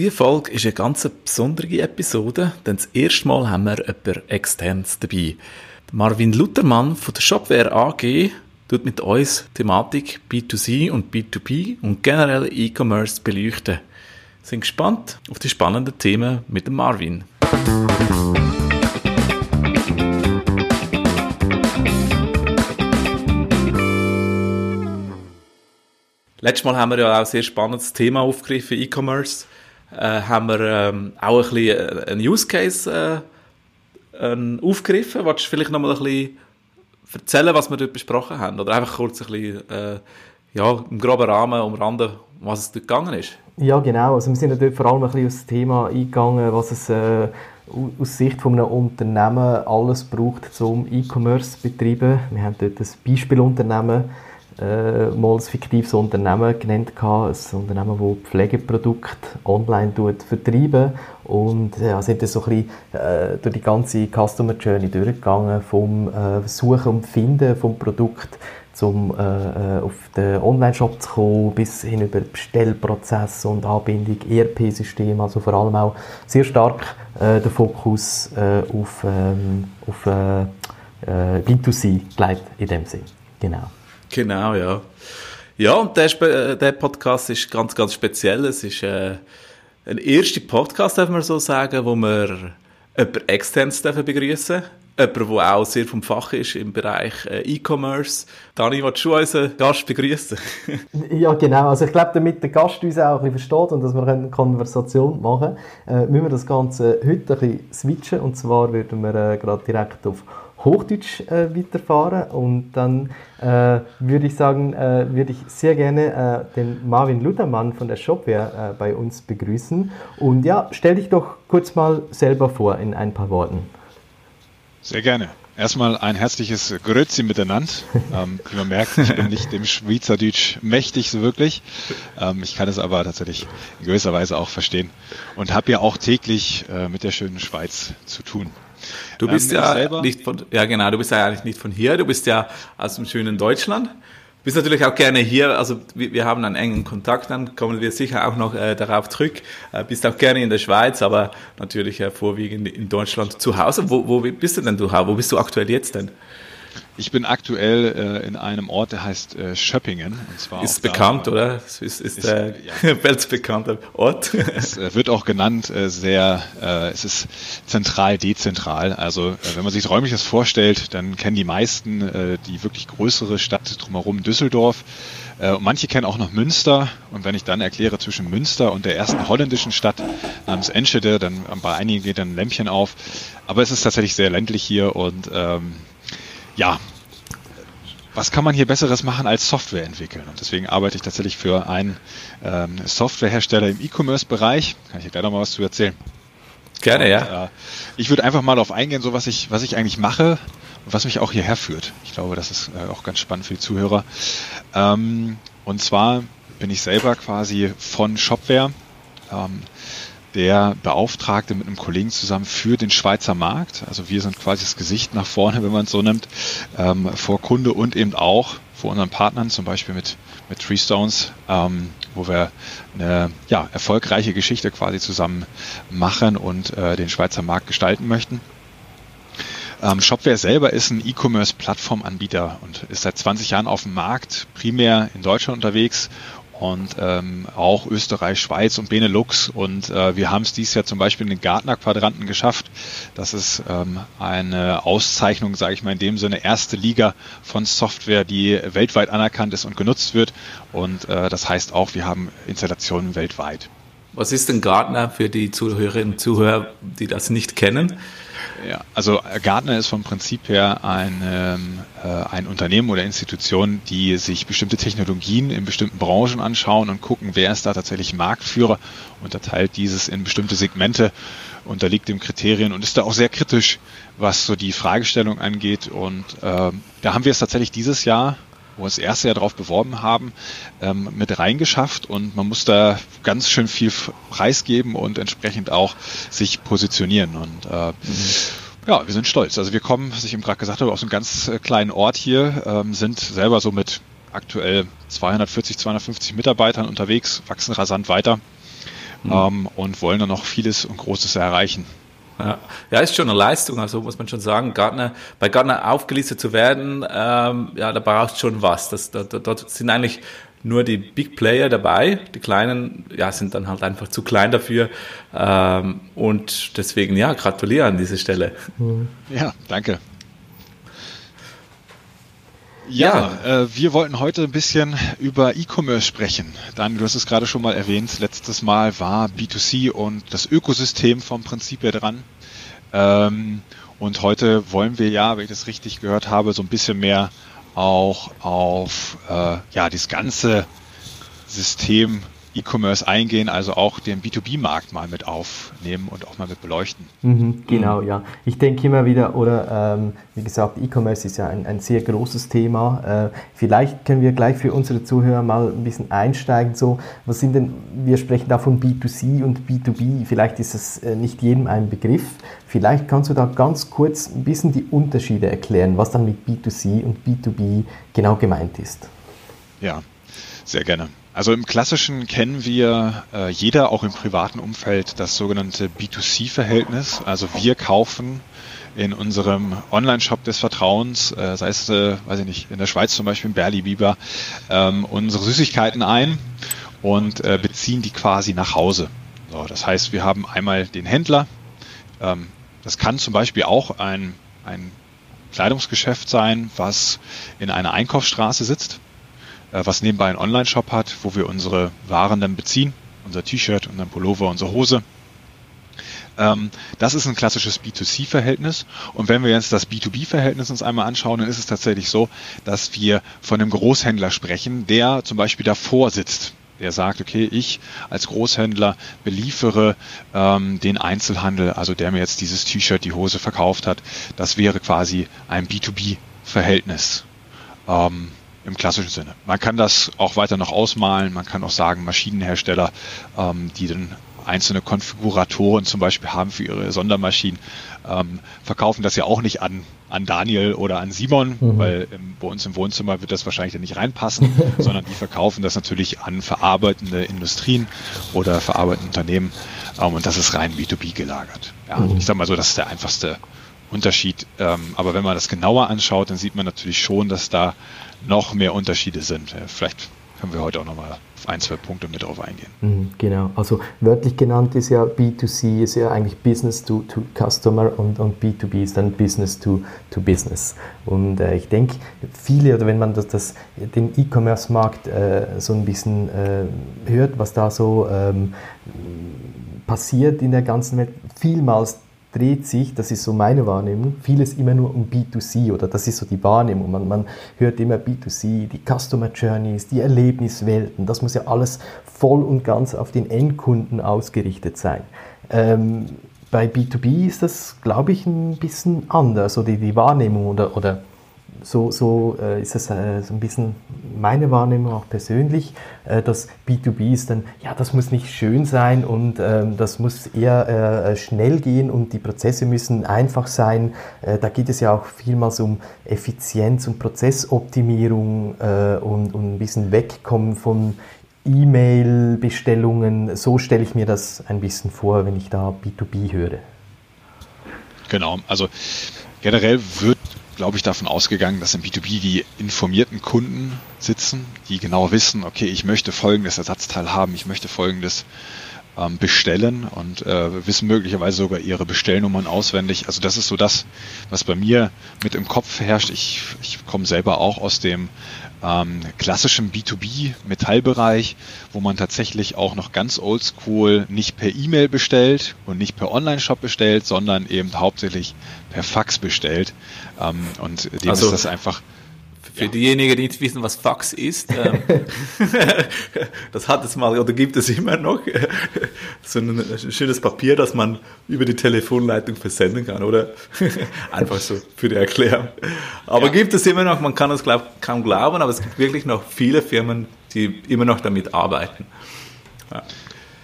Diese Folge ist eine ganz besondere Episode, denn das erste Mal haben wir jemanden externes dabei. Marvin Luthermann von der Shopware AG tut mit uns die Thematik B2C und B2B und generell E-Commerce beleuchten. Sind gespannt auf die spannenden Themen mit dem Marvin. Letztes Mal haben wir ja auch ein sehr spannendes Thema aufgegriffen, E-Commerce. Äh, haben wir ähm, auch ein bisschen äh, einen Use Case äh, aufgegriffen. Wolltest du vielleicht noch mal ein bisschen erzählen, was wir dort besprochen haben? Oder einfach kurz ein bisschen, ja, im groben Rahmen umranden, was es dort gegangen ist? Ja, genau. Also wir sind dort vor allem ein bisschen auf das Thema eingegangen, was es äh, aus Sicht von einem Unternehmen alles braucht, um E-Commerce zu betreiben. Wir haben dort ein Beispielunternehmen, äh, mal ein fiktives Unternehmen genannt ein Unternehmen, das Pflegeprodukte online vertreiben und ja, sind dann so ein bisschen äh, durch die ganze Customer Journey durchgegangen, vom äh, Suchen und Finden vom Produkt um äh, äh, auf den Online-Shop zu kommen, bis hin über Bestellprozess und Anbindung, ERP-System, also vor allem auch sehr stark äh, der Fokus äh, auf, ähm, auf äh, äh B2C gelegt in dem Sinn. Genau. Genau, ja. Ja, und der, äh, der Podcast ist ganz, ganz speziell. Es ist äh, ein erster Podcast, darf man so sagen, wo wir jemanden externes begrüßen Jemand, der auch sehr vom Fach ist im Bereich äh, E-Commerce. Dani, willst du unseren Gast begrüßen? ja, genau. Also ich glaube, damit der Gast uns auch ein bisschen versteht und dass wir eine Konversation machen können, äh, müssen wir das Ganze heute ein bisschen switchen. Und zwar würden wir gerade direkt auf Hochdeutsch äh, weiterfahren und dann äh, würde ich sagen, äh, würde ich sehr gerne äh, den Marvin Luthermann von der Shopware äh, bei uns begrüßen und ja, stell dich doch kurz mal selber vor in ein paar Worten. Sehr gerne. Erstmal ein herzliches Grüezi miteinander. Ähm, wie man merkt, ich bin nicht dem Schweizerdeutsch mächtig so wirklich. Ähm, ich kann es aber tatsächlich in gewisser Weise auch verstehen und habe ja auch täglich äh, mit der schönen Schweiz zu tun. Du bist ähm, ja nicht von, ja genau, du bist ja eigentlich nicht von hier, du bist ja aus dem schönen Deutschland. Du bist natürlich auch gerne hier, also wir, wir, haben einen engen Kontakt, dann kommen wir sicher auch noch äh, darauf zurück. Äh, bist auch gerne in der Schweiz, aber natürlich äh, vorwiegend in Deutschland zu Hause. Wo, wo bist du denn du? Wo bist du aktuell jetzt denn? Ich bin aktuell äh, in einem Ort, der heißt äh, Schöppingen. Und zwar ist bekannt, da, oder? Ist, ist, ist der ja. weltbekannte Ort. es äh, wird auch genannt äh, sehr, äh, es ist zentral, dezentral. Also äh, wenn man sich räumliches vorstellt, dann kennen die meisten äh, die wirklich größere Stadt drumherum Düsseldorf. Äh, manche kennen auch noch Münster. Und wenn ich dann erkläre zwischen Münster und der ersten holländischen Stadt namens Enschede, dann bei einigen geht dann ein Lämpchen auf. Aber es ist tatsächlich sehr ländlich hier und ähm, ja, was kann man hier Besseres machen als Software entwickeln? Und deswegen arbeite ich tatsächlich für einen ähm, Softwarehersteller im E-Commerce-Bereich. Kann ich dir gleich noch mal was zu erzählen? Gerne, und, ja. Äh, ich würde einfach mal darauf eingehen, so was ich, was ich eigentlich mache und was mich auch hierher führt. Ich glaube, das ist äh, auch ganz spannend für die Zuhörer. Ähm, und zwar bin ich selber quasi von Shopware. Ähm, der Beauftragte mit einem Kollegen zusammen für den Schweizer Markt. Also wir sind quasi das Gesicht nach vorne, wenn man es so nimmt, ähm, vor Kunde und eben auch vor unseren Partnern, zum Beispiel mit, mit Tree Stones, ähm, wo wir eine ja, erfolgreiche Geschichte quasi zusammen machen und äh, den Schweizer Markt gestalten möchten. Ähm, Shopware selber ist ein E-Commerce-Plattformanbieter und ist seit 20 Jahren auf dem Markt, primär in Deutschland unterwegs und ähm, auch Österreich, Schweiz und Benelux. Und äh, wir haben es dieses Jahr zum Beispiel in den Gartner-Quadranten geschafft. Das ist ähm, eine Auszeichnung, sage ich mal in dem Sinne, erste Liga von Software, die weltweit anerkannt ist und genutzt wird. Und äh, das heißt auch, wir haben Installationen weltweit. Was ist denn Gartner für die Zuhörerinnen und Zuhörer, die das nicht kennen? Ja, also äh, Gartner ist vom Prinzip her ein, ähm, äh, ein Unternehmen oder Institution, die sich bestimmte Technologien in bestimmten Branchen anschauen und gucken, wer ist da tatsächlich Marktführer, unterteilt dieses in bestimmte Segmente, unterliegt dem Kriterien und ist da auch sehr kritisch, was so die Fragestellung angeht. Und äh, da haben wir es tatsächlich dieses Jahr wo wir das erste Jahr darauf beworben haben, ähm, mit reingeschafft und man muss da ganz schön viel preisgeben und entsprechend auch sich positionieren. Und äh, mhm. ja, wir sind stolz. Also wir kommen, was ich eben gerade gesagt habe, aus einem ganz äh, kleinen Ort hier, ähm, sind selber so mit aktuell 240, 250 Mitarbeitern unterwegs, wachsen rasant weiter mhm. ähm, und wollen dann noch vieles und Großes erreichen. Ja. ja, ist schon eine Leistung, also muss man schon sagen. Gartner, bei Gartner aufgelistet zu werden, ähm, ja, da braucht schon was. Das, da, da, dort sind eigentlich nur die Big Player dabei. Die kleinen, ja, sind dann halt einfach zu klein dafür. Ähm, und deswegen, ja, gratuliere an dieser Stelle. Ja, danke. Ja, ja. Äh, wir wollten heute ein bisschen über E-Commerce sprechen. Daniel, du hast es gerade schon mal erwähnt. Letztes Mal war B2C und das Ökosystem vom Prinzip her dran. Ähm, und heute wollen wir ja, wenn ich das richtig gehört habe, so ein bisschen mehr auch auf äh, ja, das ganze System E-Commerce eingehen, also auch den B2B-Markt mal mit aufnehmen und auch mal mit beleuchten. Mhm, genau, mhm. ja. Ich denke immer wieder, oder ähm, wie gesagt, E-Commerce ist ja ein, ein sehr großes Thema. Äh, vielleicht können wir gleich für unsere Zuhörer mal ein bisschen einsteigen. So, was sind denn, wir sprechen da von B2C und B2B. Vielleicht ist es äh, nicht jedem ein Begriff. Vielleicht kannst du da ganz kurz ein bisschen die Unterschiede erklären, was dann mit B2C und B2B genau gemeint ist. Ja, sehr gerne. Also im Klassischen kennen wir äh, jeder, auch im privaten Umfeld, das sogenannte B2C-Verhältnis. Also wir kaufen in unserem Online-Shop des Vertrauens, äh, sei es, äh, weiß ich nicht, in der Schweiz zum Beispiel in Berli Biber, ähm, unsere Süßigkeiten ein und äh, beziehen die quasi nach Hause. So, das heißt, wir haben einmal den Händler. Ähm, das kann zum Beispiel auch ein, ein Kleidungsgeschäft sein, was in einer Einkaufsstraße sitzt was nebenbei einen Online-Shop hat, wo wir unsere Waren dann beziehen, unser T-Shirt, unseren Pullover, unsere Hose. Ähm, das ist ein klassisches B2C-Verhältnis. Und wenn wir jetzt das B2B-Verhältnis uns einmal anschauen, dann ist es tatsächlich so, dass wir von einem Großhändler sprechen, der zum Beispiel davor sitzt der sagt, okay, ich als Großhändler beliefere ähm, den Einzelhandel, also der mir jetzt dieses T-Shirt, die Hose verkauft hat, das wäre quasi ein B2B-Verhältnis. Ähm, im klassischen Sinne. Man kann das auch weiter noch ausmalen, man kann auch sagen, Maschinenhersteller, ähm, die dann einzelne Konfiguratoren zum Beispiel haben für ihre Sondermaschinen, ähm, verkaufen das ja auch nicht an, an Daniel oder an Simon, mhm. weil im, bei uns im Wohnzimmer wird das wahrscheinlich nicht reinpassen, sondern die verkaufen das natürlich an verarbeitende Industrien oder verarbeitende Unternehmen ähm, und das ist rein B2B gelagert. Ja, mhm. Ich sage mal so, das ist der einfachste Unterschied. Ähm, aber wenn man das genauer anschaut, dann sieht man natürlich schon, dass da noch mehr Unterschiede sind. Vielleicht können wir heute auch nochmal auf ein, zwei Punkte mit drauf eingehen. Mhm, genau, also wörtlich genannt ist ja B2C ist ja eigentlich Business to, to Customer und, und B2B ist dann Business to, to Business. Und äh, ich denke, viele, oder wenn man das, das den E-Commerce-Markt äh, so ein bisschen äh, hört, was da so ähm, passiert in der ganzen Welt, vielmals dreht sich, das ist so meine Wahrnehmung, vieles immer nur um B2C oder das ist so die Wahrnehmung. Man, man hört immer B2C, die Customer Journeys, die Erlebniswelten, das muss ja alles voll und ganz auf den Endkunden ausgerichtet sein. Ähm, bei B2B ist das, glaube ich, ein bisschen anders, oder die, die Wahrnehmung oder, oder so, so äh, ist es äh, so ein bisschen meine Wahrnehmung auch persönlich, äh, dass B2B ist dann, ja, das muss nicht schön sein und ähm, das muss eher äh, schnell gehen und die Prozesse müssen einfach sein. Äh, da geht es ja auch vielmals um Effizienz und Prozessoptimierung äh, und, und ein bisschen wegkommen von E-Mail-Bestellungen. So stelle ich mir das ein bisschen vor, wenn ich da B2B höre. Genau, also generell wird glaube ich, davon ausgegangen, dass im B2B die informierten Kunden sitzen, die genau wissen, okay, ich möchte folgendes Ersatzteil haben, ich möchte folgendes ähm, bestellen und äh, wissen möglicherweise sogar ihre Bestellnummern auswendig. Also das ist so das, was bei mir mit im Kopf herrscht. Ich, ich komme selber auch aus dem ähm, klassischen B2B-Metallbereich, wo man tatsächlich auch noch ganz oldschool nicht per E-Mail bestellt und nicht per Online-Shop bestellt, sondern eben hauptsächlich per Fax bestellt. Ähm, und dem also, ist das einfach für ja. diejenigen, die nicht wissen, was Fax ist, ähm, das hat es mal oder gibt es immer noch so ein, schönes Papier, das man über die Telefonleitung versenden kann, oder? Einfach so für die Erklärung. Aber ja. gibt es immer noch, man kann es glaub, kaum glauben, aber es gibt wirklich noch viele Firmen, die immer noch damit arbeiten. Ja.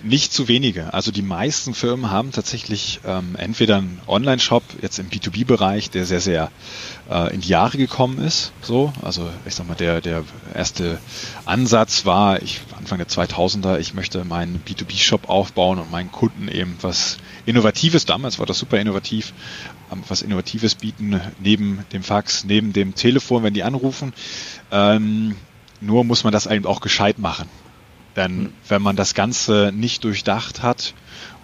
Nicht zu wenige. Also die meisten Firmen haben tatsächlich ähm, entweder einen Online-Shop jetzt im B2B-Bereich, der sehr, sehr äh, in die Jahre gekommen ist. So, also ich sag mal, der, der erste Ansatz war, ich Anfang der 2000er, ich möchte meinen B2B-Shop aufbauen und meinen Kunden eben was Innovatives, damals war das super innovativ, ähm, was Innovatives bieten, neben dem Fax, neben dem Telefon, wenn die anrufen. Ähm, nur muss man das eben auch gescheit machen. Denn mhm. wenn man das Ganze nicht durchdacht hat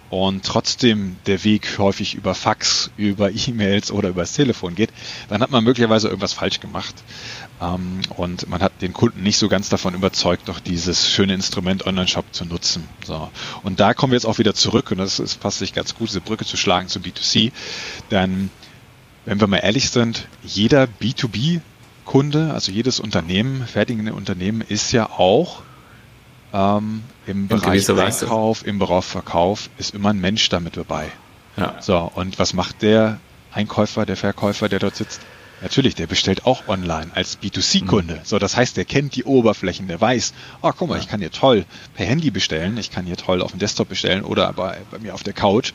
und trotzdem der Weg häufig über Fax, über E-Mails oder übers Telefon geht, dann hat man möglicherweise irgendwas falsch gemacht. Ähm, und man hat den Kunden nicht so ganz davon überzeugt, doch dieses schöne Instrument Online-Shop zu nutzen. So. Und da kommen wir jetzt auch wieder zurück und das, das passt sich ganz gut, diese Brücke zu schlagen zu B2C. Denn wenn wir mal ehrlich sind, jeder B2B-Kunde, also jedes Unternehmen, fertigende Unternehmen, ist ja auch ähm, im Bereich Einkauf, im Bereich Verkauf ist immer ein Mensch damit dabei. Ja. So, und was macht der Einkäufer, der Verkäufer, der dort sitzt? Natürlich, der bestellt auch online als B2C-Kunde. Mhm. So, das heißt, der kennt die Oberflächen, der weiß, oh, guck mal, ich kann hier toll per Handy bestellen, ich kann hier toll auf dem Desktop bestellen oder bei, bei mir auf der Couch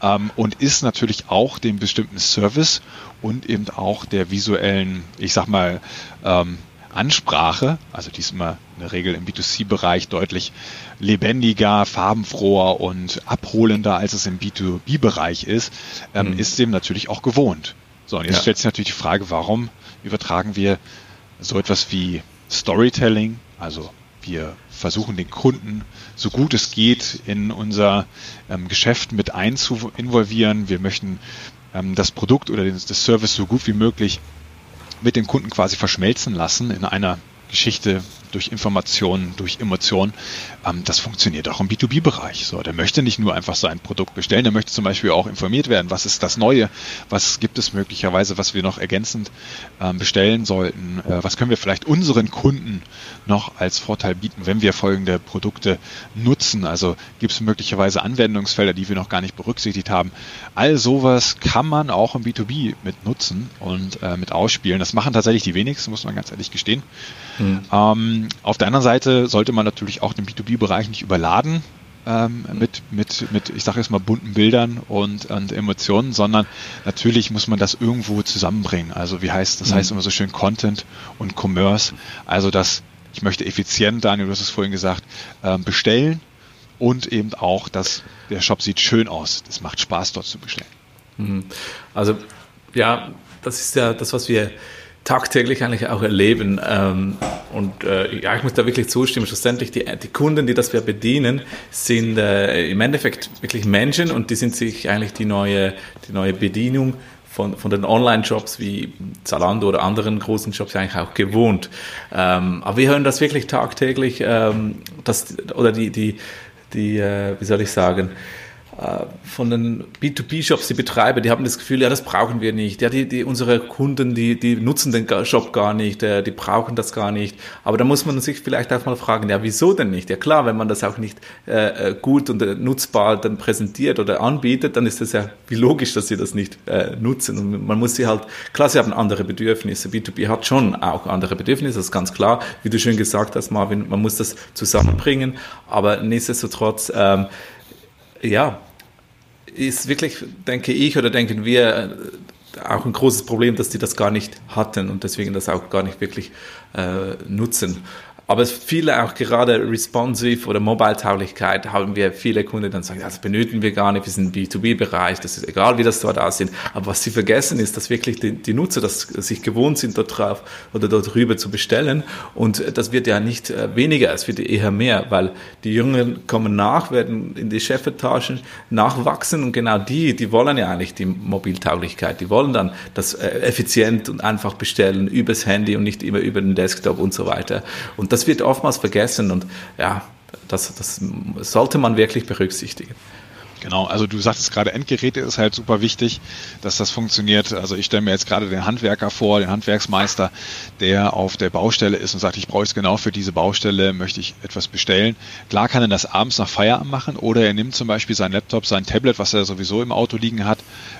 ähm, und ist natürlich auch dem bestimmten Service und eben auch der visuellen, ich sag mal, ähm, Ansprache, also die ist immer in der Regel im B2C-Bereich deutlich lebendiger, farbenfroher und abholender, als es im B2B-Bereich ist, ähm, mhm. ist dem natürlich auch gewohnt. So, und jetzt ja. stellt sich natürlich die Frage, warum übertragen wir so etwas wie Storytelling, also wir versuchen den Kunden so gut es geht in unser ähm, Geschäft mit einzuinvolvieren. Wir möchten ähm, das Produkt oder den, das Service so gut wie möglich mit dem Kunden quasi verschmelzen lassen in einer Geschichte, durch Informationen, durch Emotionen. Ähm, das funktioniert auch im B2B-Bereich. So, der möchte nicht nur einfach sein Produkt bestellen, der möchte zum Beispiel auch informiert werden, was ist das Neue, was gibt es möglicherweise, was wir noch ergänzend ähm, bestellen sollten, äh, was können wir vielleicht unseren Kunden noch als Vorteil bieten, wenn wir folgende Produkte nutzen. Also gibt es möglicherweise Anwendungsfelder, die wir noch gar nicht berücksichtigt haben. All sowas kann man auch im B2B mit nutzen und äh, mit ausspielen. Das machen tatsächlich die wenigsten, muss man ganz ehrlich gestehen. Mhm. Ähm, auf der anderen Seite sollte man natürlich auch den B2B-Bereich nicht überladen ähm, mit, mit, mit, ich sage jetzt mal, bunten Bildern und, und Emotionen, sondern natürlich muss man das irgendwo zusammenbringen. Also wie heißt, das mhm. heißt immer so schön Content und Commerce. Also das, ich möchte effizient, Daniel, du hast es vorhin gesagt, ähm, bestellen und eben auch, dass der Shop sieht schön aus. Es macht Spaß, dort zu bestellen. Mhm. Also ja, das ist ja das, was wir tagtäglich eigentlich auch erleben. Ähm, und äh, ja, ich muss da wirklich zustimmen. Schlussendlich, die, die Kunden, die das wir bedienen, sind äh, im Endeffekt wirklich Menschen und die sind sich eigentlich die neue, die neue Bedienung von, von den Online-Shops wie Zalando oder anderen großen Shops eigentlich auch gewohnt. Ähm, aber wir hören das wirklich tagtäglich, ähm, dass, oder die, die, die äh, wie soll ich sagen, von den B2B-Shops, die Betreiber, die haben das Gefühl, ja, das brauchen wir nicht. Ja, die, die, unsere Kunden, die, die nutzen den Shop gar nicht, äh, die brauchen das gar nicht. Aber da muss man sich vielleicht auch mal fragen, ja, wieso denn nicht? Ja klar, wenn man das auch nicht äh, äh gut und nutzbar dann präsentiert oder anbietet, dann ist es ja wie logisch, dass sie das nicht äh, nutzen. Und man muss sie halt, klar, sie haben andere Bedürfnisse. B2B hat schon auch andere Bedürfnisse, das ist ganz klar. Wie du schön gesagt hast, Marvin, man muss das zusammenbringen. Aber nichtsdestotrotz, ähm, ja, ist wirklich, denke ich oder denken wir, auch ein großes Problem, dass die das gar nicht hatten und deswegen das auch gar nicht wirklich äh, nutzen. Aber viele auch gerade responsive oder Mobile-Tauglichkeit haben wir viele Kunden, dann sagen, das benötigen wir gar nicht, wir sind im B2B-Bereich, das ist egal, wie das dort aussieht. Aber was sie vergessen ist, dass wirklich die, die Nutzer das sich gewohnt sind, dort drauf oder dort rüber zu bestellen. Und das wird ja nicht äh, weniger, es wird eher mehr, weil die Jungen kommen nach, werden in die Chefetagen nachwachsen und genau die, die wollen ja eigentlich die Mobiltauglichkeit, die wollen dann das äh, effizient und einfach bestellen übers Handy und nicht immer über den Desktop und so weiter. Und das wird oftmals vergessen und ja, das, das sollte man wirklich berücksichtigen. Genau, also du sagtest gerade, Endgeräte ist halt super wichtig, dass das funktioniert. Also ich stelle mir jetzt gerade den Handwerker vor, den Handwerksmeister, der auf der Baustelle ist und sagt, ich brauche es genau für diese Baustelle, möchte ich etwas bestellen. Klar kann er das abends nach Feierabend machen oder er nimmt zum Beispiel sein Laptop, sein Tablet, was er sowieso im Auto liegen hat,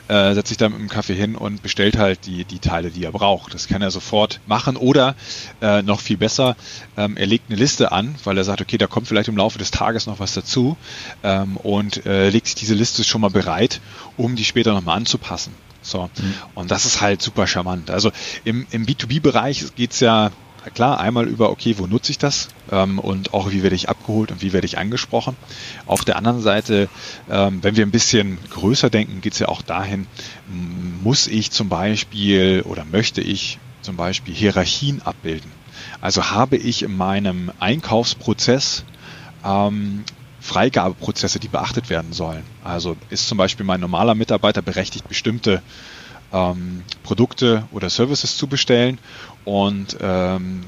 äh, setzt sich dann mit dem Kaffee hin und bestellt halt die, die Teile, die er braucht. Das kann er sofort machen oder äh, noch viel besser, ähm, er legt eine Liste an, weil er sagt, okay, da kommt vielleicht im Laufe des Tages noch was dazu ähm, und äh, legt sich diese Liste schon mal bereit, um die später nochmal anzupassen. So. Mhm. Und das ist halt super charmant. Also im, im B2B-Bereich geht es ja klar einmal über, okay, wo nutze ich das ähm, und auch wie werde ich abgeholt und wie werde ich angesprochen. Auf der anderen Seite, ähm, wenn wir ein bisschen größer denken, geht es ja auch dahin, muss ich zum Beispiel oder möchte ich zum Beispiel Hierarchien abbilden. Also habe ich in meinem Einkaufsprozess ähm, Freigabeprozesse, die beachtet werden sollen. Also ist zum Beispiel mein normaler Mitarbeiter berechtigt, bestimmte ähm, Produkte oder Services zu bestellen und ähm,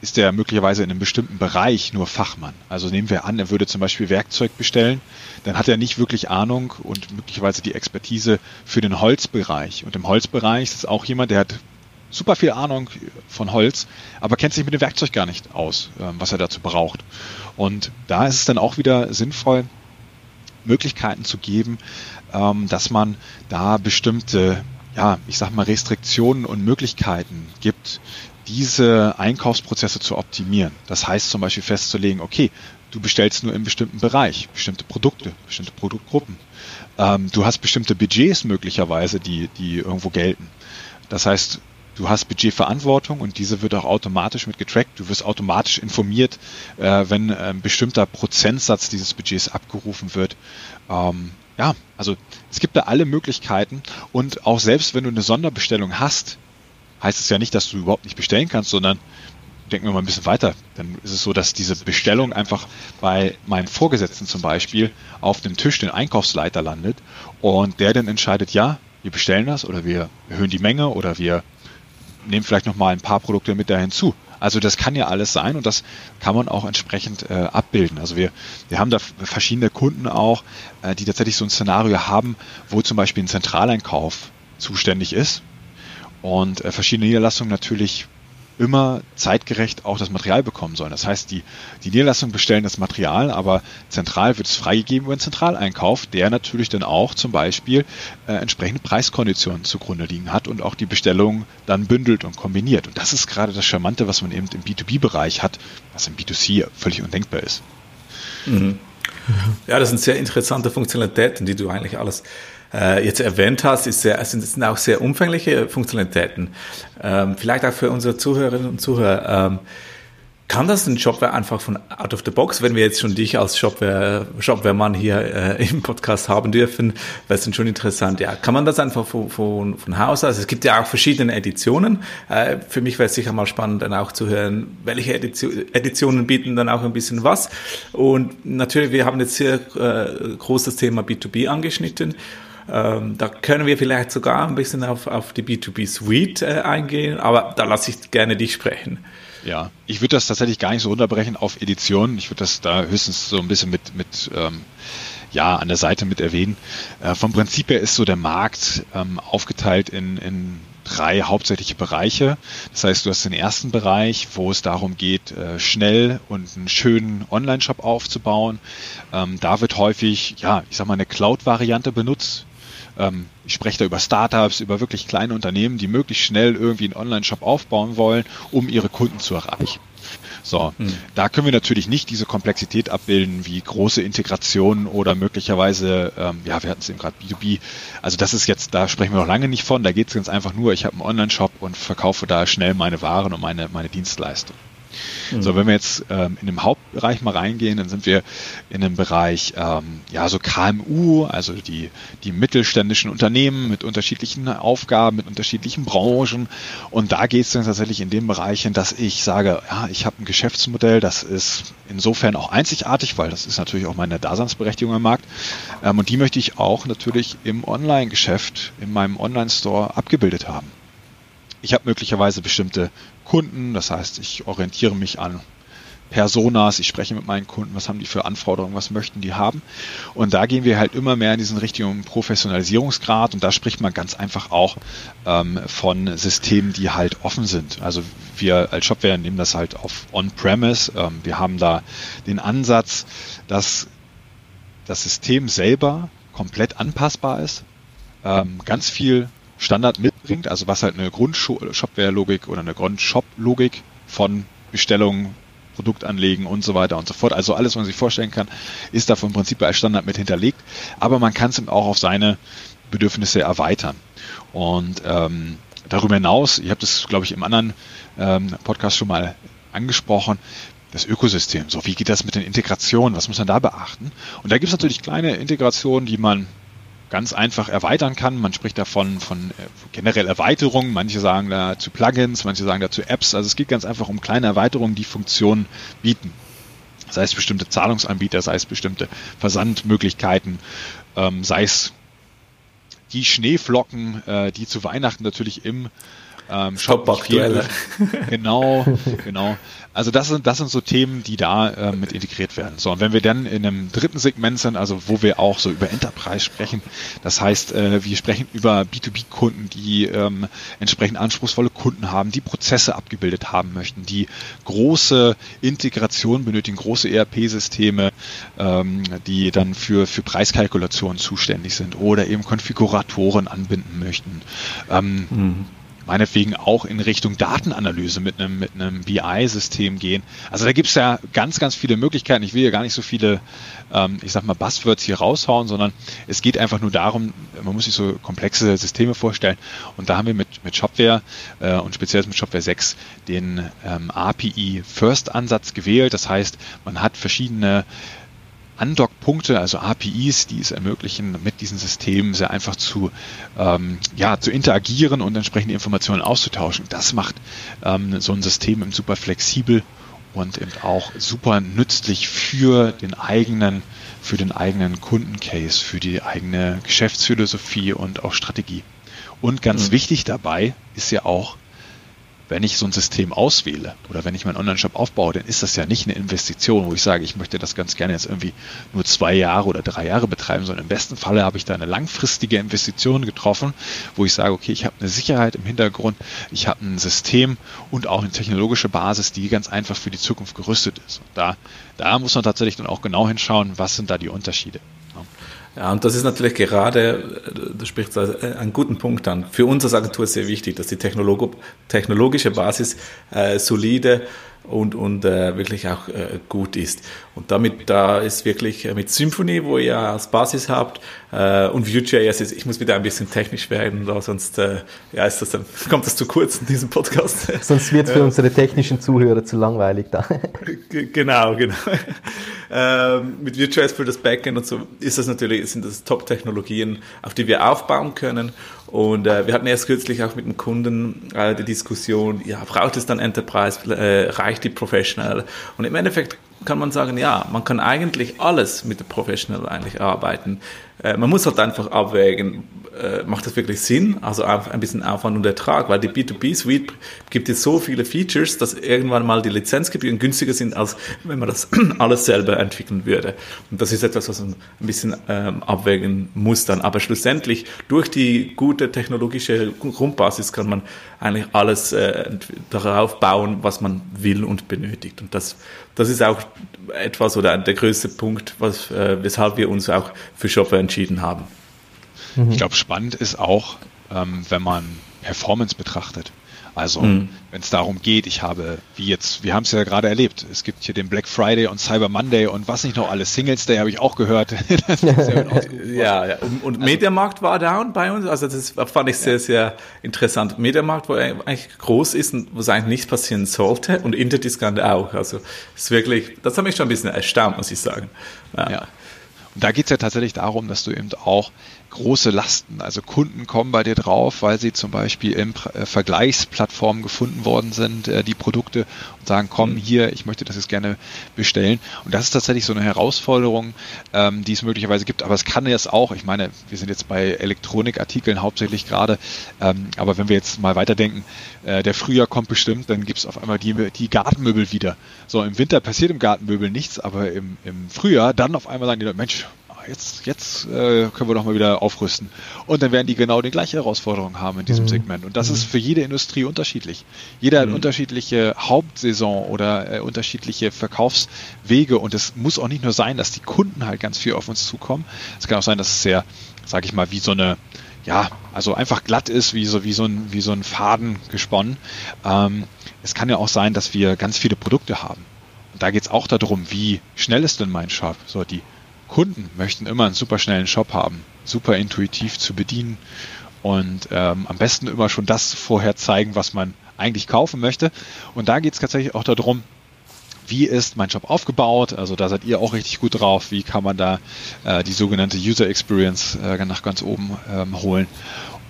ist er möglicherweise in einem bestimmten Bereich nur Fachmann. Also nehmen wir an, er würde zum Beispiel Werkzeug bestellen, dann hat er nicht wirklich Ahnung und möglicherweise die Expertise für den Holzbereich. Und im Holzbereich ist auch jemand, der hat super viel Ahnung von Holz, aber kennt sich mit dem Werkzeug gar nicht aus, ähm, was er dazu braucht. Und da ist es dann auch wieder sinnvoll, Möglichkeiten zu geben, ähm, dass man da bestimmte, ja, ich sag mal, Restriktionen und Möglichkeiten gibt, diese Einkaufsprozesse zu optimieren. Das heißt zum Beispiel festzulegen, okay, du bestellst nur in bestimmten Bereich, bestimmte Produkte, bestimmte Produktgruppen. Ähm, du hast bestimmte Budgets möglicherweise, die, die irgendwo gelten. Das heißt, du hast Budgetverantwortung und diese wird auch automatisch mit getrackt. Du wirst automatisch informiert, äh, wenn äh, ein bestimmter Prozentsatz dieses Budgets abgerufen wird. Ähm, ja, also es gibt da alle Möglichkeiten und auch selbst wenn du eine Sonderbestellung hast, heißt es ja nicht, dass du überhaupt nicht bestellen kannst, sondern denken wir mal ein bisschen weiter. Dann ist es so, dass diese Bestellung einfach bei meinem Vorgesetzten zum Beispiel auf dem Tisch den Einkaufsleiter landet und der dann entscheidet, ja, wir bestellen das oder wir erhöhen die Menge oder wir nehmen vielleicht noch mal ein paar Produkte mit da hinzu. Also das kann ja alles sein und das kann man auch entsprechend äh, abbilden. Also wir, wir haben da verschiedene Kunden auch, äh, die tatsächlich so ein Szenario haben, wo zum Beispiel ein Zentraleinkauf zuständig ist und äh, verschiedene Niederlassungen natürlich immer zeitgerecht auch das Material bekommen sollen. Das heißt, die, die Niederlassungen bestellen das Material, aber zentral wird es freigegeben über den Zentraleinkauf, der natürlich dann auch zum Beispiel äh, entsprechende Preiskonditionen zugrunde liegen hat und auch die Bestellung dann bündelt und kombiniert. Und das ist gerade das Charmante, was man eben im B2B-Bereich hat, was im B2C völlig undenkbar ist. Mhm. Ja, das sind sehr interessante Funktionalitäten, die du eigentlich alles äh, jetzt erwähnt hast, ist sehr, sind, sind auch sehr umfängliche Funktionalitäten. Ähm, vielleicht auch für unsere Zuhörerinnen und Zuhörer. Ähm, kann das ein Shopware einfach von out of the box, wenn wir jetzt schon dich als Shopware, Shopware-Mann hier äh, im Podcast haben dürfen, wäre es schon interessant. Ja, kann man das einfach von, von, von Haus aus? Es gibt ja auch verschiedene Editionen. Äh, für mich wäre es sicher mal spannend, dann auch zu hören, welche Edition, Editionen bieten dann auch ein bisschen was. Und natürlich, wir haben jetzt sehr äh, groß das Thema B2B angeschnitten. Ähm, da können wir vielleicht sogar ein bisschen auf, auf die B2B Suite äh, eingehen, aber da lasse ich gerne dich sprechen. Ja, ich würde das tatsächlich gar nicht so runterbrechen auf Editionen. Ich würde das da höchstens so ein bisschen mit, mit ähm, ja, an der Seite mit erwähnen. Äh, vom Prinzip her ist so der Markt ähm, aufgeteilt in, in drei hauptsächliche Bereiche. Das heißt, du hast den ersten Bereich, wo es darum geht, äh, schnell und einen schönen Online-Shop aufzubauen. Ähm, da wird häufig, ja, ich sag mal, eine Cloud-Variante benutzt. Ähm, ich spreche da über Startups, über wirklich kleine Unternehmen, die möglichst schnell irgendwie einen Online-Shop aufbauen wollen, um ihre Kunden zu erreichen. So, hm. da können wir natürlich nicht diese Komplexität abbilden wie große Integrationen oder möglicherweise, ähm, ja, wir hatten es eben gerade B2B. Also das ist jetzt, da sprechen wir noch lange nicht von. Da geht es ganz einfach nur, ich habe einen Online-Shop und verkaufe da schnell meine Waren und meine, meine Dienstleistung. Mhm. So, wenn wir jetzt ähm, in dem Hauptbereich mal reingehen, dann sind wir in dem Bereich ähm, ja so KMU, also die, die mittelständischen Unternehmen mit unterschiedlichen Aufgaben, mit unterschiedlichen Branchen. Und da geht es dann tatsächlich in dem Bereich hin, dass ich sage, ja, ich habe ein Geschäftsmodell, das ist insofern auch einzigartig, weil das ist natürlich auch meine Daseinsberechtigung am Markt. Ähm, und die möchte ich auch natürlich im Online-Geschäft, in meinem Online-Store abgebildet haben. Ich habe möglicherweise bestimmte Kunden, das heißt, ich orientiere mich an Personas, ich spreche mit meinen Kunden, was haben die für Anforderungen, was möchten die haben. Und da gehen wir halt immer mehr in diesen richtigen Professionalisierungsgrad und da spricht man ganz einfach auch ähm, von Systemen, die halt offen sind. Also wir als Shopware nehmen das halt auf On-Premise. Ähm, wir haben da den Ansatz, dass das System selber komplett anpassbar ist, ähm, ganz viel Standard mitbringt, also was halt eine Grund-Shopware-Logik oder eine Grund-Shop-Logik von Bestellungen, Produkt anlegen und so weiter und so fort. Also alles, was man sich vorstellen kann, ist da vom Prinzip als Standard mit hinterlegt. Aber man kann es auch auf seine Bedürfnisse erweitern. Und ähm, darüber hinaus, ich habe das, glaube ich, im anderen ähm, Podcast schon mal angesprochen, das Ökosystem. So, wie geht das mit den Integrationen? Was muss man da beachten? Und da gibt es natürlich kleine Integrationen, die man ganz einfach erweitern kann. Man spricht davon von äh, generell Erweiterungen. Manche sagen da zu Plugins, manche sagen dazu Apps. Also es geht ganz einfach um kleine Erweiterungen, die Funktionen bieten. Sei es bestimmte Zahlungsanbieter, sei es bestimmte Versandmöglichkeiten, ähm, sei es die Schneeflocken, äh, die zu Weihnachten natürlich im ähm, Shop aktuelle. Genau, genau. Also das sind, das sind so Themen, die da äh, mit integriert werden. So, und wenn wir dann in einem dritten Segment sind, also wo wir auch so über Enterprise sprechen, das heißt, äh, wir sprechen über B2B-Kunden, die ähm, entsprechend anspruchsvolle Kunden haben, die Prozesse abgebildet haben möchten, die große Integration benötigen, große ERP-Systeme, ähm, die dann für, für Preiskalkulationen zuständig sind oder eben Konfiguratoren anbinden möchten. Ähm, mhm meinetwegen auch in Richtung Datenanalyse mit einem, mit einem BI-System gehen. Also da gibt es ja ganz, ganz viele Möglichkeiten. Ich will ja gar nicht so viele, ähm, ich sag mal, Buzzwords hier raushauen, sondern es geht einfach nur darum, man muss sich so komplexe Systeme vorstellen. Und da haben wir mit, mit Shopware äh, und speziell mit Shopware 6 den ähm, API-First-Ansatz gewählt. Das heißt, man hat verschiedene Andockpunkte, also APIs, die es ermöglichen, mit diesen Systemen sehr einfach zu, ähm, ja, zu interagieren und entsprechende Informationen auszutauschen. Das macht ähm, so ein System super flexibel und eben auch super nützlich für den eigenen, für den eigenen Kundencase, für die eigene Geschäftsphilosophie und auch Strategie. Und ganz mhm. wichtig dabei ist ja auch, wenn ich so ein System auswähle oder wenn ich meinen Online-Shop aufbaue, dann ist das ja nicht eine Investition, wo ich sage, ich möchte das ganz gerne jetzt irgendwie nur zwei Jahre oder drei Jahre betreiben, sondern im besten Falle habe ich da eine langfristige Investition getroffen, wo ich sage, okay, ich habe eine Sicherheit im Hintergrund, ich habe ein System und auch eine technologische Basis, die ganz einfach für die Zukunft gerüstet ist. Und da, da muss man tatsächlich dann auch genau hinschauen, was sind da die Unterschiede. Ja, und das ist natürlich gerade, du sprichst einen guten Punkt an. Für uns als Agentur ist sehr wichtig, dass die Technolog technologische Basis äh, solide und, und äh, wirklich auch äh, gut ist. Und damit da ist wirklich äh, mit Symfony, wo ihr als Basis habt, äh, und Vue.js ist, ich muss wieder ein bisschen technisch werden, da, sonst äh, ja, ist das dann, kommt das zu kurz in diesem Podcast. Sonst wird es für unsere technischen Zuhörer zu langweilig da. genau, genau. Ähm, mit Vue.js für das Backend und so ist das natürlich, sind das Top-Technologien, auf die wir aufbauen können. Und äh, wir hatten erst kürzlich auch mit dem Kunden äh, die Diskussion, ja, braucht es dann Enterprise, äh, reicht die Professional? Und im Endeffekt kann man sagen, ja, man kann eigentlich alles mit der Professional eigentlich arbeiten. Äh, man muss halt einfach abwägen, äh, macht das wirklich Sinn? Also ein bisschen Aufwand und Ertrag, weil die B2B-Suite gibt jetzt so viele Features, dass irgendwann mal die Lizenzgebühren günstiger sind, als wenn man das alles selber entwickeln würde. Und das ist etwas, was man ein bisschen ähm, abwägen muss dann. Aber schlussendlich, durch die gute technologische Grundbasis kann man eigentlich alles äh, darauf bauen, was man will und benötigt. Und das, das ist auch etwas oder der größte Punkt, was, äh, weshalb wir uns auch für Shopware entschieden haben. Mhm. Ich glaube, spannend ist auch, ähm, wenn man Performance betrachtet. Also, mhm. wenn es darum geht, ich habe, wie jetzt, wir haben es ja gerade erlebt, es gibt hier den Black Friday und Cyber Monday und was nicht noch alles, Singles Day habe ich auch gehört. ja, ja, und, und also, Mediamarkt war down bei uns, also das fand ich sehr, ja. sehr interessant. Mediamarkt, wo eigentlich groß ist und wo es eigentlich nichts passieren sollte und Interdiscount auch. Also, es ist wirklich, das hat mich schon ein bisschen erstaunt, muss ich sagen. ja. ja. Und da geht es ja tatsächlich darum, dass du eben auch große Lasten, also Kunden kommen bei dir drauf, weil sie zum Beispiel im äh, Vergleichsplattformen gefunden worden sind, äh, die Produkte und sagen, komm mhm. hier, ich möchte das jetzt gerne bestellen. Und das ist tatsächlich so eine Herausforderung, ähm, die es möglicherweise gibt. Aber es kann jetzt auch, ich meine, wir sind jetzt bei Elektronikartikeln hauptsächlich gerade, ähm, aber wenn wir jetzt mal weiterdenken, äh, der Frühjahr kommt bestimmt, dann gibt es auf einmal die, die Gartenmöbel wieder. So, im Winter passiert im Gartenmöbel nichts, aber im, im Frühjahr dann auf einmal sagen die Leute, Mensch, jetzt, jetzt äh, können wir doch mal wieder aufrüsten. Und dann werden die genau die gleiche Herausforderung haben in diesem mhm. Segment. Und das mhm. ist für jede Industrie unterschiedlich. Jeder mhm. hat unterschiedliche Hauptsaison oder äh, unterschiedliche Verkaufswege. Und es muss auch nicht nur sein, dass die Kunden halt ganz viel auf uns zukommen. Es kann auch sein, dass es sehr, sage ich mal, wie so eine ja, also einfach glatt ist, wie so, wie so ein, wie so ein Faden gesponnen. Ähm, es kann ja auch sein, dass wir ganz viele Produkte haben. Und da geht es auch darum, wie schnell ist denn mein Shop? So, die Kunden möchten immer einen super schnellen Shop haben, super intuitiv zu bedienen und ähm, am besten immer schon das vorher zeigen, was man eigentlich kaufen möchte. Und da geht es tatsächlich auch darum, wie ist mein Shop aufgebaut? Also da seid ihr auch richtig gut drauf. Wie kann man da äh, die sogenannte User Experience äh, nach ganz oben ähm, holen?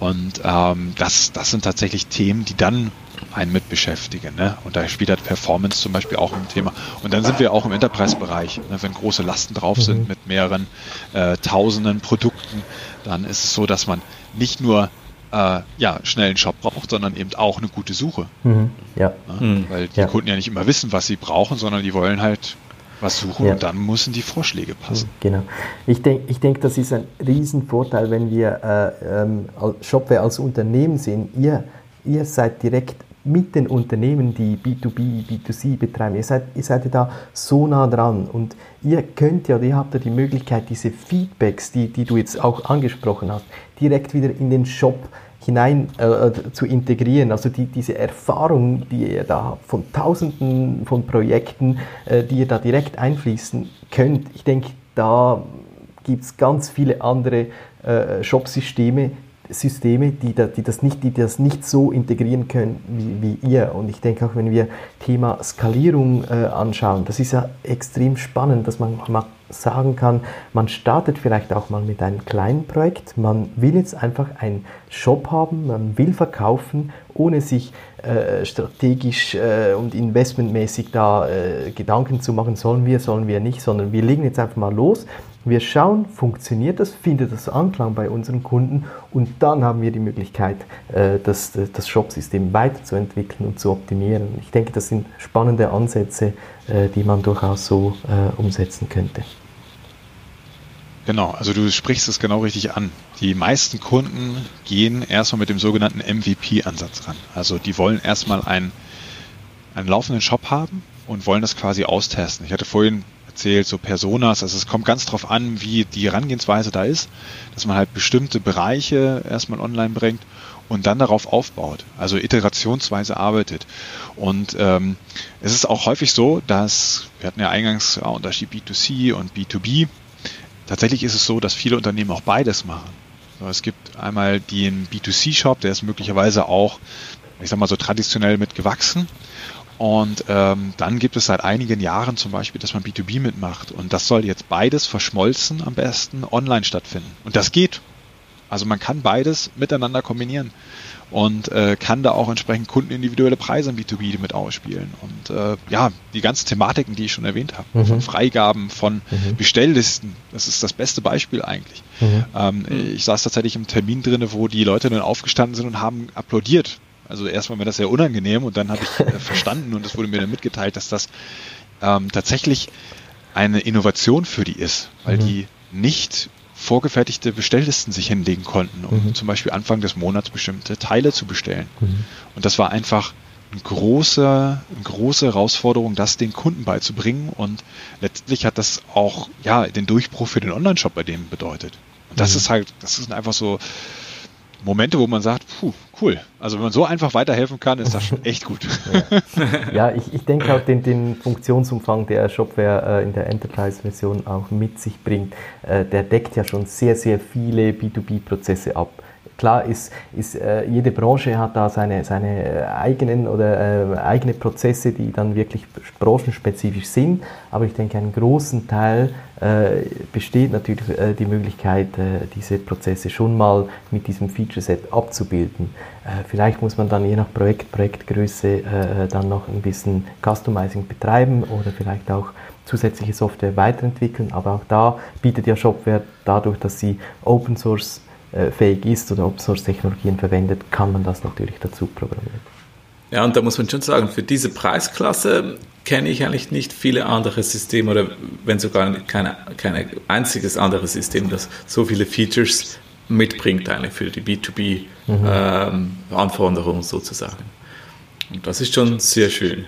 Und ähm, das, das sind tatsächlich Themen, die dann einen mit beschäftigen. Ne? Und da spielt halt Performance zum Beispiel auch ein Thema. Und dann sind wir auch im Enterprise-Bereich. Ne? Wenn große Lasten drauf sind mhm. mit mehreren äh, tausenden Produkten, dann ist es so, dass man nicht nur äh, ja, schnell einen Shop braucht, sondern eben auch eine gute Suche. Mhm. Ja. ja. Mhm. Weil die ja. Kunden ja nicht immer wissen, was sie brauchen, sondern die wollen halt was suchen ja. und dann müssen die Vorschläge passen. Genau. Ich denke, ich denk, das ist ein Riesenvorteil, wenn wir äh, ähm, Shopware als Unternehmen sehen. Ihr, ihr seid direkt mit den Unternehmen, die B2B, B2C betreiben. Ihr seid, ihr seid ja da so nah dran und ihr könnt ja, ihr habt ja die Möglichkeit, diese Feedbacks, die, die du jetzt auch angesprochen hast, direkt wieder in den Shop hinein äh, äh, zu integrieren. Also die, diese Erfahrung, die ihr da habt, von tausenden von Projekten, äh, die ihr da direkt einfließen könnt, ich denke, da gibt es ganz viele andere äh, Shop-Systeme, Systeme, die, da, die, das nicht, die das nicht so integrieren können wie, wie ihr. Und ich denke auch, wenn wir Thema Skalierung äh, anschauen, das ist ja extrem spannend, dass man mal sagen kann, man startet vielleicht auch mal mit einem kleinen Projekt, man will jetzt einfach einen Shop haben, man will verkaufen, ohne sich äh, strategisch äh, und investmentmäßig da äh, Gedanken zu machen, sollen wir, sollen wir nicht, sondern wir legen jetzt einfach mal los wir schauen, funktioniert das, findet das Anklang bei unseren Kunden und dann haben wir die Möglichkeit, äh, das, das Shop-System weiterzuentwickeln und zu optimieren. Ich denke, das sind spannende Ansätze, äh, die man durchaus so äh, umsetzen könnte. Genau, also du sprichst es genau richtig an. Die meisten Kunden gehen erstmal mit dem sogenannten MVP-Ansatz ran. Also die wollen erstmal einen, einen laufenden Shop haben und wollen das quasi austesten. Ich hatte vorhin erzählt, so Personas. Also es kommt ganz drauf an, wie die Herangehensweise da ist, dass man halt bestimmte Bereiche erstmal online bringt und dann darauf aufbaut, also iterationsweise arbeitet. Und ähm, es ist auch häufig so, dass, wir hatten ja eingangs ja, Unterschied B2C und B2B, tatsächlich ist es so, dass viele Unternehmen auch beides machen. So, es gibt einmal den B2C-Shop, der ist möglicherweise auch, ich sag mal so traditionell mit gewachsen und ähm, dann gibt es seit einigen Jahren zum Beispiel, dass man B2B mitmacht. Und das soll jetzt beides verschmolzen am besten online stattfinden. Und das geht. Also man kann beides miteinander kombinieren und äh, kann da auch entsprechend kundenindividuelle Preise im B2B mit ausspielen. Und äh, ja, die ganzen Thematiken, die ich schon erwähnt habe, mhm. von Freigaben, von mhm. Bestelllisten, das ist das beste Beispiel eigentlich. Mhm. Ähm, ich saß tatsächlich im Termin drin, wo die Leute dann aufgestanden sind und haben applaudiert, also erstmal mir das sehr unangenehm und dann habe ich äh, verstanden und es wurde mir dann mitgeteilt, dass das ähm, tatsächlich eine Innovation für die ist, weil mhm. die nicht vorgefertigte Bestelllisten sich hinlegen konnten, um mhm. zum Beispiel Anfang des Monats bestimmte Teile zu bestellen. Mhm. Und das war einfach eine große, eine große Herausforderung, das den Kunden beizubringen. Und letztlich hat das auch ja den Durchbruch für den Online-Shop bei dem bedeutet. Und das mhm. ist halt, das ist einfach so, Momente, wo man sagt, puh, cool. Also wenn man so einfach weiterhelfen kann, ist das schon echt gut. ja, ja ich, ich denke auch den, den Funktionsumfang, der Shopware äh, in der Enterprise-Version auch mit sich bringt, äh, der deckt ja schon sehr, sehr viele B2B-Prozesse ab. Klar ist, ist äh, jede Branche hat da seine, seine äh, eigenen oder äh, eigene Prozesse, die dann wirklich branchenspezifisch sind. Aber ich denke, einen großen Teil äh, besteht natürlich äh, die Möglichkeit, äh, diese Prozesse schon mal mit diesem Feature-Set abzubilden. vielleicht muss man dann je nach Projekt, Projektgröße dann noch ein bisschen Customizing betreiben oder vielleicht auch zusätzliche Software weiterentwickeln. Aber auch da bietet ja Shopware dadurch, dass sie Open Source fähig ist oder Open Source Technologien verwendet, kann man das natürlich dazu programmieren. Ja, und da muss man schon sagen, für diese Preisklasse kenne ich eigentlich nicht viele andere Systeme oder wenn sogar kein keine einziges anderes System, das so viele Features mitbringt eigentlich für die B2B-Anforderungen mhm. ähm, sozusagen. Und das ist schon sehr schön.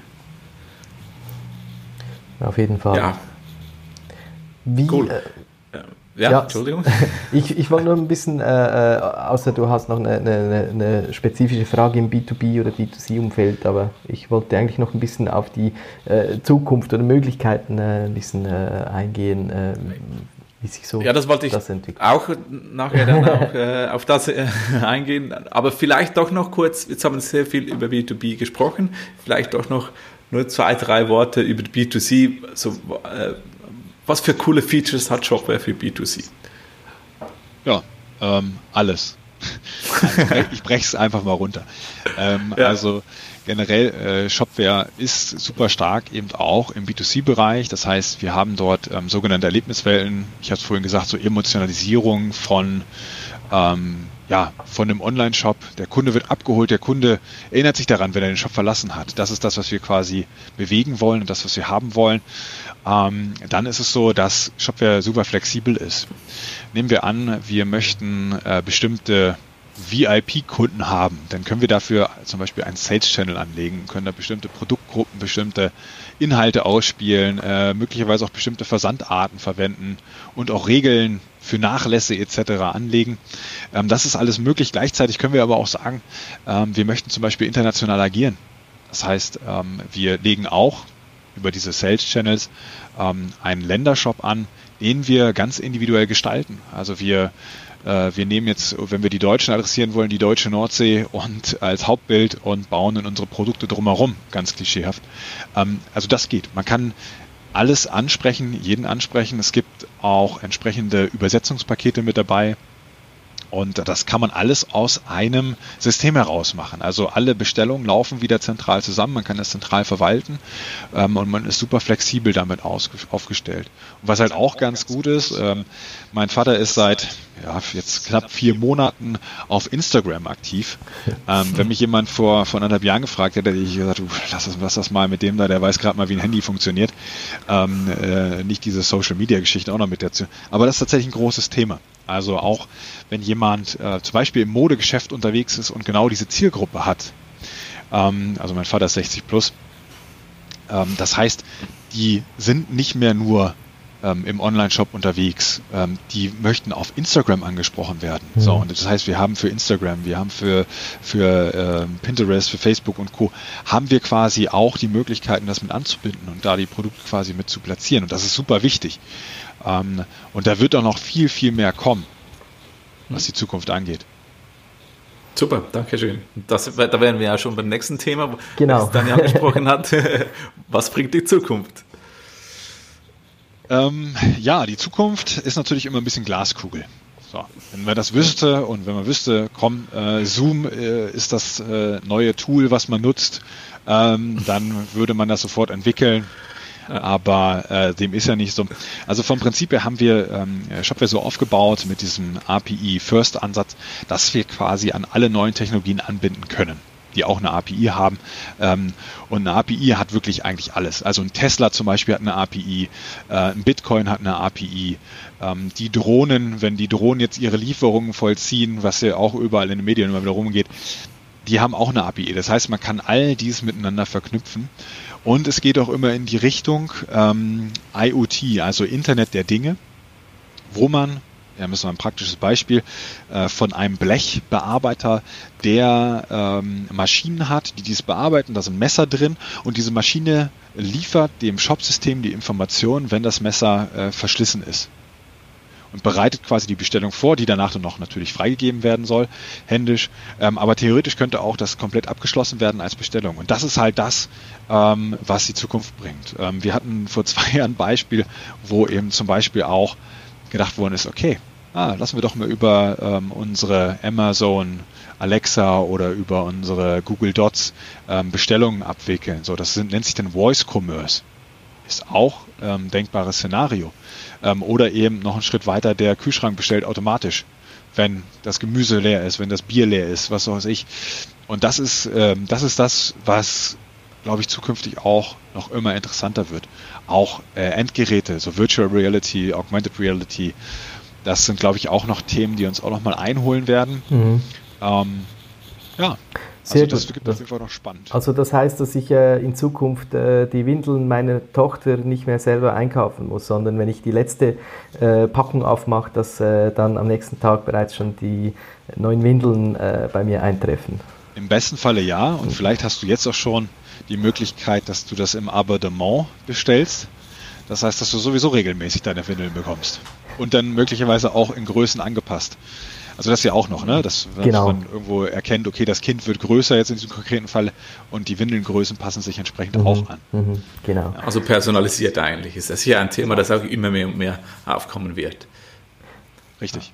Auf jeden Fall. Ja. Wie, cool. Äh, ja, ja, Entschuldigung. Ich, ich wollte nur ein bisschen, äh, äh, außer du hast noch eine, eine, eine, spezifische Frage im B2B oder B2C-Umfeld, aber ich wollte eigentlich noch ein bisschen auf die äh, Zukunft oder Möglichkeiten äh, ein bisschen äh, eingehen, äh, wie sich so ja, das wollte ich das auch nachher dann auch auf das eingehen. Aber vielleicht doch noch kurz, jetzt haben wir sehr viel über B2B gesprochen, vielleicht doch noch nur zwei, drei Worte über B2C, so was für coole Features hat Shopware für B2C? Ja, ähm, alles. ich breche es einfach mal runter. Ähm, ja. Also generell äh, Shopware ist super stark eben auch im B2C-Bereich. Das heißt, wir haben dort ähm, sogenannte Erlebniswelten. Ich habe es vorhin gesagt, so Emotionalisierung von ähm, ja, von einem Online-Shop. Der Kunde wird abgeholt, der Kunde erinnert sich daran, wenn er den Shop verlassen hat. Das ist das, was wir quasi bewegen wollen und das, was wir haben wollen. Ähm, dann ist es so, dass Shopware super flexibel ist. Nehmen wir an, wir möchten äh, bestimmte VIP-Kunden haben, dann können wir dafür zum Beispiel einen Sales-Channel anlegen, können da bestimmte Produktgruppen, bestimmte Inhalte ausspielen, äh, möglicherweise auch bestimmte Versandarten verwenden und auch Regeln für Nachlässe etc. anlegen. Ähm, das ist alles möglich. Gleichzeitig können wir aber auch sagen, ähm, wir möchten zum Beispiel international agieren. Das heißt, ähm, wir legen auch über diese Sales Channels ähm, einen Ländershop an, den wir ganz individuell gestalten. Also wir äh, wir nehmen jetzt, wenn wir die Deutschen adressieren wollen, die deutsche Nordsee und als Hauptbild und bauen in unsere Produkte drumherum, ganz klischeehaft. Ähm, also das geht. Man kann alles ansprechen, jeden ansprechen. Es gibt auch entsprechende Übersetzungspakete mit dabei. Und das kann man alles aus einem System heraus machen. Also alle Bestellungen laufen wieder zentral zusammen, man kann das zentral verwalten ähm, und man ist super flexibel damit aufgestellt. Und was halt auch ganz gut ist, ähm, mein Vater ist seit ja, jetzt knapp vier Monaten auf Instagram aktiv. Ähm, wenn mich jemand vor, vor anderthalb Jahren gefragt hätte, hätte ich gesagt, du, lass das, lass das mal mit dem da, der weiß gerade mal, wie ein Handy funktioniert. Ähm, äh, nicht diese Social Media Geschichte auch noch mit dazu. Aber das ist tatsächlich ein großes Thema. Also auch wenn jemand äh, zum Beispiel im Modegeschäft unterwegs ist und genau diese Zielgruppe hat, ähm, also mein Vater ist 60 plus, ähm, das heißt, die sind nicht mehr nur ähm, im Online-Shop unterwegs, ähm, die möchten auf Instagram angesprochen werden. Mhm. So, und das heißt, wir haben für Instagram, wir haben für, für ähm, Pinterest, für Facebook und Co. haben wir quasi auch die Möglichkeiten, das mit anzubinden und da die Produkte quasi mit zu platzieren. Und das ist super wichtig. Ähm, und da wird auch noch viel, viel mehr kommen, was die Zukunft angeht. Super, danke schön. Das, da wären wir ja schon beim nächsten Thema, genau. das Daniel angesprochen hat. Was bringt die Zukunft? Ähm, ja, die Zukunft ist natürlich immer ein bisschen Glaskugel. So, wenn man das wüsste und wenn man wüsste, komm, äh, Zoom äh, ist das äh, neue Tool, was man nutzt, ähm, dann würde man das sofort entwickeln aber äh, dem ist ja nicht so. Also vom Prinzip her haben wir ähm, Shopware so aufgebaut mit diesem API-First-Ansatz, dass wir quasi an alle neuen Technologien anbinden können die auch eine API haben. Ähm, und eine API hat wirklich eigentlich alles. Also ein Tesla zum Beispiel hat eine API, äh, ein Bitcoin hat eine API. Ähm, die Drohnen, wenn die Drohnen jetzt ihre Lieferungen vollziehen, was ja auch überall in den Medien immer wieder rumgeht, die haben auch eine API. Das heißt, man kann all dies miteinander verknüpfen. Und es geht auch immer in die Richtung ähm, IoT, also Internet der Dinge, wo man, ja, müssen wir ein praktisches Beispiel, äh, von einem Blechbearbeiter, der ähm, Maschinen hat, die dies bearbeiten, da sind Messer drin und diese Maschine liefert dem Shopsystem die Information, wenn das Messer äh, verschlissen ist. Und bereitet quasi die Bestellung vor, die danach dann noch natürlich freigegeben werden soll, händisch. Ähm, aber theoretisch könnte auch das komplett abgeschlossen werden als Bestellung. Und das ist halt das, ähm, was die Zukunft bringt. Ähm, wir hatten vor zwei Jahren ein Beispiel, wo eben zum Beispiel auch gedacht worden ist, okay, ah, lassen wir doch mal über ähm, unsere Amazon Alexa oder über unsere Google Dots ähm, Bestellungen abwickeln. So, das sind, nennt sich dann Voice Commerce. Ist auch ähm, denkbares Szenario. Ähm, oder eben noch einen Schritt weiter, der Kühlschrank bestellt automatisch, wenn das Gemüse leer ist, wenn das Bier leer ist, was weiß ich. Und das ist, ähm, das ist das, was, glaube ich, zukünftig auch noch immer interessanter wird. Auch äh, Endgeräte, so Virtual Reality, Augmented Reality, das sind, glaube ich, auch noch Themen, die uns auch noch mal einholen werden. Mhm. Ähm, ja, sehr also das gibt auf jeden Fall noch spannend. Also das heißt, dass ich äh, in Zukunft äh, die Windeln meiner Tochter nicht mehr selber einkaufen muss, sondern wenn ich die letzte äh, Packung aufmache, dass äh, dann am nächsten Tag bereits schon die neuen Windeln äh, bei mir eintreffen. Im besten Falle ja und vielleicht hast du jetzt auch schon die Möglichkeit, dass du das im Abonnement bestellst. Das heißt, dass du sowieso regelmäßig deine Windeln bekommst und dann möglicherweise auch in Größen angepasst. Also das ist ja auch noch, ne? Dass, genau. man irgendwo erkennt, okay, das Kind wird größer jetzt in diesem konkreten Fall und die Windelngrößen passen sich entsprechend mhm. auch an. Mhm. Genau. Also personalisiert eigentlich ist das hier ein Thema, das auch immer mehr und mehr aufkommen wird. Richtig.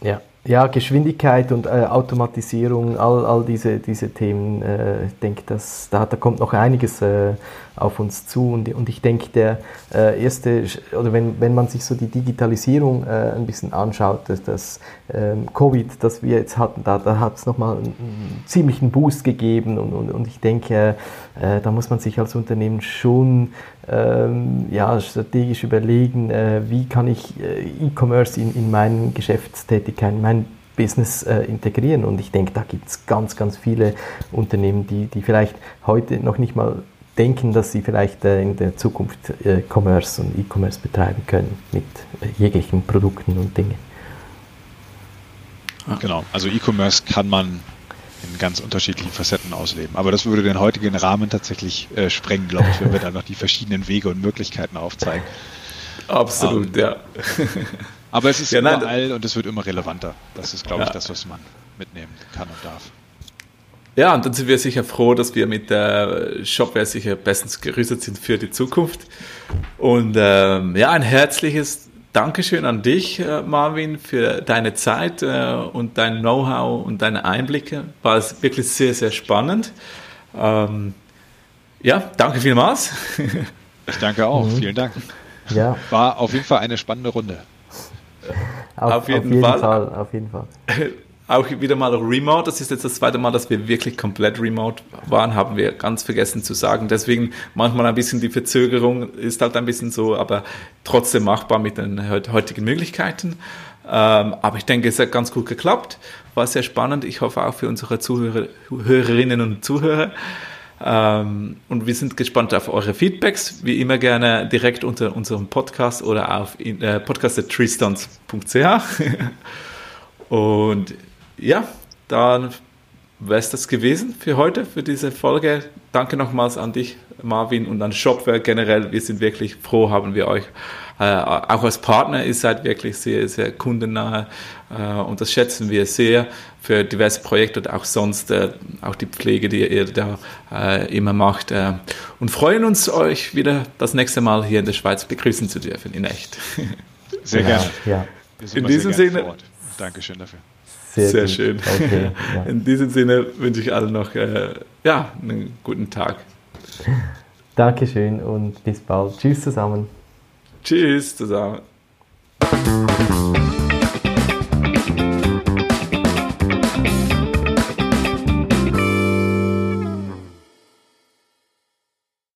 Ja. Ja, Geschwindigkeit und äh, Automatisierung, all, all diese, diese Themen, äh, ich denke, dass, da, da kommt noch einiges äh, auf uns zu. Und, und ich denke, der äh, erste, oder wenn, wenn man sich so die Digitalisierung äh, ein bisschen anschaut, dass das ähm, Covid, das wir jetzt hatten, da, da hat es nochmal einen, einen ziemlichen Boost gegeben. Und, und, und ich denke, äh, da muss man sich als Unternehmen schon ähm, ja, strategisch überlegen, äh, wie kann ich äh, E-Commerce in, in meinen Geschäftstätigkeiten, mein Business äh, integrieren. Und ich denke, da gibt es ganz, ganz viele Unternehmen, die, die vielleicht heute noch nicht mal denken, dass sie vielleicht äh, in der Zukunft äh, Commerce und E-Commerce betreiben können mit äh, jeglichen Produkten und Dingen. Genau, also E-Commerce kann man in ganz unterschiedlichen Facetten ausleben. Aber das würde den heutigen Rahmen tatsächlich äh, sprengen, glaube ich, wenn wir da noch die verschiedenen Wege und Möglichkeiten aufzeigen. Absolut, ähm, ja. aber es ist ja, nein, überall und es wird immer relevanter. Das ist, glaube ja. ich, das, was man mitnehmen kann und darf. Ja, und dann sind wir sicher froh, dass wir mit der Shopware sicher bestens gerüstet sind für die Zukunft. Und ähm, ja, ein herzliches Dankeschön an dich, äh, Marvin, für deine Zeit äh, und dein Know-how und deine Einblicke. War es wirklich sehr, sehr spannend. Ähm, ja, danke vielmals. Ich danke auch. Mhm. Vielen Dank. Ja. War auf jeden Fall eine spannende Runde. Auf, auf jeden, auf jeden Fall. Fall. Auf jeden Fall. Auch wieder mal remote. Das ist jetzt das zweite Mal, dass wir wirklich komplett remote waren, haben wir ganz vergessen zu sagen. Deswegen manchmal ein bisschen die Verzögerung ist halt ein bisschen so, aber trotzdem machbar mit den heutigen Möglichkeiten. Ähm, aber ich denke, es hat ganz gut geklappt. War sehr spannend. Ich hoffe auch für unsere Zuhörer, Hörerinnen und Zuhörer. Ähm, und wir sind gespannt auf eure Feedbacks. Wie immer gerne direkt unter unserem Podcast oder auf äh, podcast.treestones.ch. und ja, dann wäre es das gewesen für heute, für diese Folge. Danke nochmals an dich, Marvin, und an Shopware generell. Wir sind wirklich froh, haben wir euch äh, auch als Partner. Ihr seid wirklich sehr, sehr kundennahe äh, und das schätzen wir sehr für diverse Projekte und auch sonst, äh, auch die Pflege, die ihr da äh, immer macht. Äh, und freuen uns, euch wieder das nächste Mal hier in der Schweiz begrüßen zu dürfen, in echt. Sehr gerne. Ja. In diesem Sinne. Dankeschön dafür. Sehr, Sehr schön. Okay, ja. In diesem Sinne wünsche ich allen noch äh, ja, einen guten Tag. Dankeschön und bis bald. Tschüss zusammen. Tschüss zusammen.